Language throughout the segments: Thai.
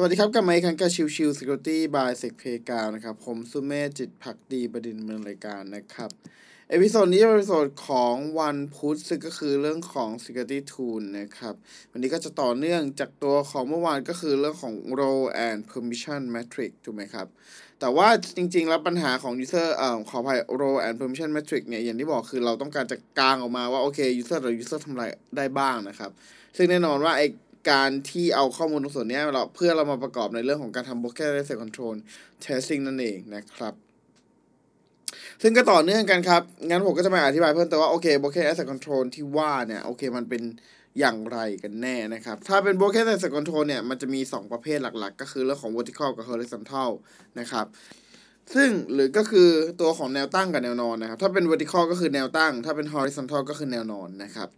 สวัสดีครับกับไมค์คันกับชิวชิว Security by Sec p a y g r o u n นะครับ ผมสุเมธจิตภักดีบดินทร์ดำเนินรายการนะครับ episode นี้เป็นเอพิโซดของวันพุธซึ่งก็คือเรื่องของ Security Tool นะครับ วันนี้ก็จะต่อเนื่องจากตัวของเมื่อวานก็คือเรื่องของ Role and Permission Matrix ถูกไหมครับ แต่ว่าจริงๆ แล้วปัญหาของ user เอ่อขออภัย role and permission matrix เนี่ยอย่างที่บอกคือเราต้องการจะกางออกมาว่าโอเค user หรือ user ทำอะไรได้บ้างนะครับ ซึ่งแน่นอนว่าไอ การที่เอาข้อมูลตรงส่วนนี้เราเพื่อเรามาประกอบในเรื่องของการทำ broker asset control testing นั่นเองนะครับ ซึ่งก็ต่อเนื่องกันครับ งั้นผมก็จะมาอธิบายเพิ่มเติมว่าโอเค broker asset control ที่ว่าเนี่ยโอเคมันเป็นอย่างไรกันแน่นะครับ ถ้าเป็น broker asset control เนี่ยมันจะมี 2 ประเภทหลักๆ ก็คือเรื่องของ vertical กับ horizontal นะครับซึ่งหรือก็คือตัวของแนวตั้งกับแนวนอนนะครับ ถ้าเป็น vertical ก็คือแนวตั้ง ถ้าเป็น horizontal ก็คือแนวนอนนะครับ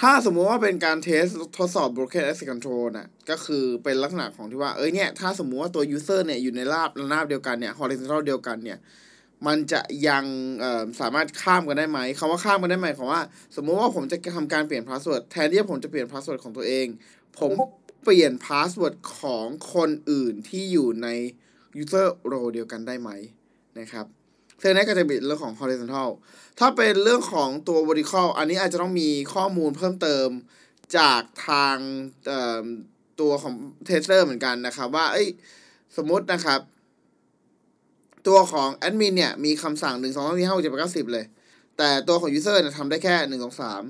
ถ้าสมมุติว่าเป็นการ test ทดสอบ broken access control น่ะก็คือเป็นลักษณะของที่ว่า เอ้ยเนี่ย ถ้าสมมุติว่าตัว user เนี่ย อยู่ในราบระนาบเดียวกันเนี่ย horizontal เดียวกันเนี่ย มันจะยังสามารถข้ามกันได้ไหมคำว่าข้ามกันได้ไหมของว่า สมมุติว่าผมจะทำการเปลี่ยน password แทนที่ผมจะเปลี่ยน password ของตัวเอง ผมเปลี่ยน password ของคนอื่นที่อยู่ใน user role เดียวกันได้ไหมนะครับ ซึ่งนั่นก็จะเป็นเรื่องของ horizontal ถ้าเป็นเรื่องของตัว vertical อันนี้อาจจะต้องมีข้อมูลเพิ่มเติมจากทางตัวของ tester เหมือนกันนะครับว่า เอ้ย สมมตินะครับ ตัวของแอดมินเนี่ย มีคำสั่งหนึ่งสองสามสี่ห้าหกเจ็ดแปดสิบเลย แต่ตัวของ user เนี่ยทำได้แค่หนึ่งสองสาม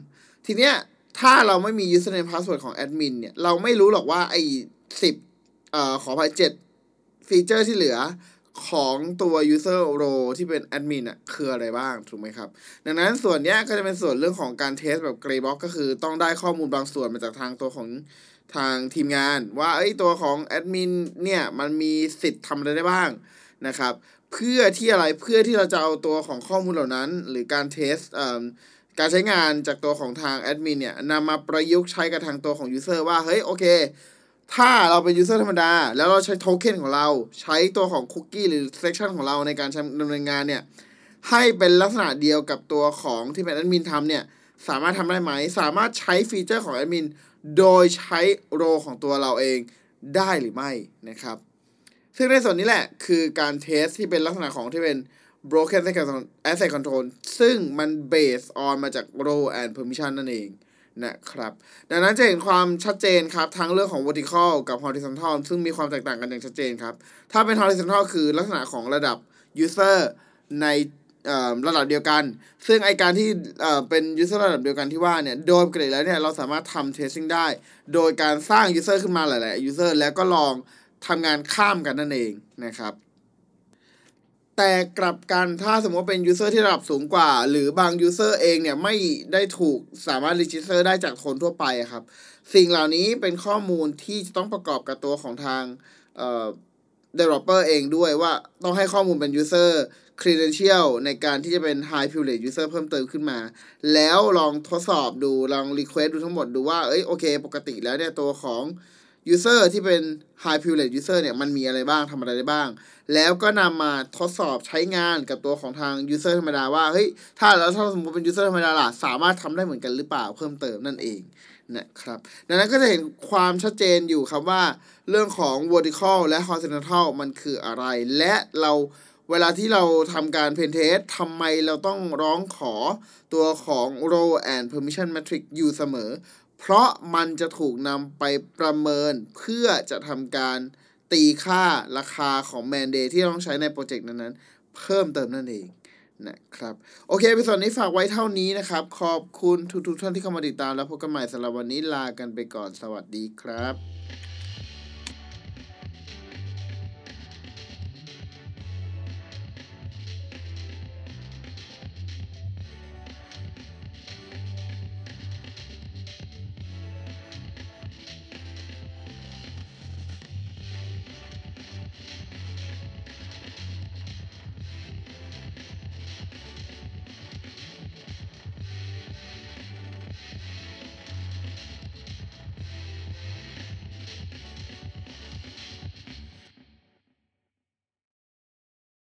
ทีเนี้ย ถ้าเราไม่มี username password ของแอดมินเนี่ย เราไม่รู้หรอกว่าไอ้สิบเอ่อขออภัยเจ็ดฟีเจอร์ที่เหลือ ของตัว user role ที่เป็นแอดมินอะคืออะไรบ้าง ถูกไหมครับ ดังนั้นส่วนนี้ก็จะเป็นส่วนเรื่องของการ test แบบ gray box ก็คือต้องได้ข้อมูลบางส่วนมาจากทางตัวของทางทีมงาน ว่าไอ้ตัวของแอดมินเนี่ย มันมีสิทธิ์ทำอะไรได้บ้างนะครับ เพื่อที่อะไรเพื่อที่เราจะเอาตัวของข้อมูลเหล่านั้น หรือการ test การใช้งานจากตัวของทางแอดมินเนี่ยนำมาประยุกต์ใช้กับทางตัวของ user ว่า เฮ้ย โอเค ถ้าเราเป็น user ธรรมดา แล้วเราใช้โทเค็นของเรา ใช้ตัวของคุกกี้หรือ session ของเราในการดำเนินงานเนี่ย ให้เป็นลักษณะเดียวกับตัวของที่เป็นแอดมินทำเนี่ย สามารถทำได้ไหม สามารถใช้ feature ของแอดมินโดยใช้ role ของตัวเราเองได้หรือไม่นะครับ ซึ่งในส่วนนี้แหละคือการ test ที่เป็นลักษณะของที่เป็น broken access control ซึ่งมัน based on มาจาก role and permission นั่นเอง นะครับ ดังนั้นจะเห็นความชัดเจนครับทั้งเรื่องของ vertical กับ horizontal ซึ่งมีความแตกต่างกันอย่างชัดเจนครับ ถ้าเป็น horizontal คือลักษณะของระดับ user ในระดับเดียวกัน ซึ่งไอการที่เป็น user ระดับเดียวกันที่ว่าเนี่ย โดยปกติแล้วเนี่ยเราสามารถทำ testing ได้ โดยการสร้าง user ขึ้นมาหลาย ๆ user แล้วก็ลองทำงานข้ามกันนั่นเองนะครับ แต่กลับกันถ้าสมมติเป็น user ที่ระดับสูงกว่า หรือบาง user เองเนี่ยไม่ได้ถูกสามารถ register ได้จากคนทั่วไปครับ สิ่งเหล่านี้เป็นข้อมูลที่จะต้องประกอบกับตัวของทางเอ่อ developer เองด้วยว่าต้องให้ข้อมูลเป็น user credential ในการที่จะเป็น high privilege user เพิ่มเติมขึ้นมา แล้วลองทดสอบดู ลอง request ดูทั้งหมดดูว่า เอ้ย โอเค ปกติแล้วเนี่ย ตัวของ user ที่เป็น high privilege user เนี่ยมันมีอะไรบ้างทำอะไรได้บ้าง แล้วก็นำมาทดสอบใช้งานกับตัวของทาง user ธรรมดาว่าเฮ้ยถ้าแล้วถ้าสมมติเป็น user ธรรมดาล่ะสามารถทำได้เหมือนกันหรือเปล่าเพิ่มเติมนั่นเองนะครับดังนั้นก็จะเห็นความชัดเจนอยู่ครับว่า เรื่องของ vertical และ horizontal มันคืออะไร และเราเวลาที่เราทำการ pentest ทำไมเราต้องร้องขอตัวของ role and permission matrix อยู่เสมอ เพราะมันจะถูกนำไปประเมินเพื่อจะทำการตีค่าราคาของ man-day ที่ต้องใช้ในโปรเจกต์นั้นๆ เพิ่มเติมนั่นเองนะครับ โอเคไปส่วนนี้ฝากไว้เท่านี้นะครับ ขอบคุณทุกๆท่านที่เข้ามาติดตามแล้วพบกันใหม่สำหรับวันนี้ลากันไปก่อนสวัสดีครับ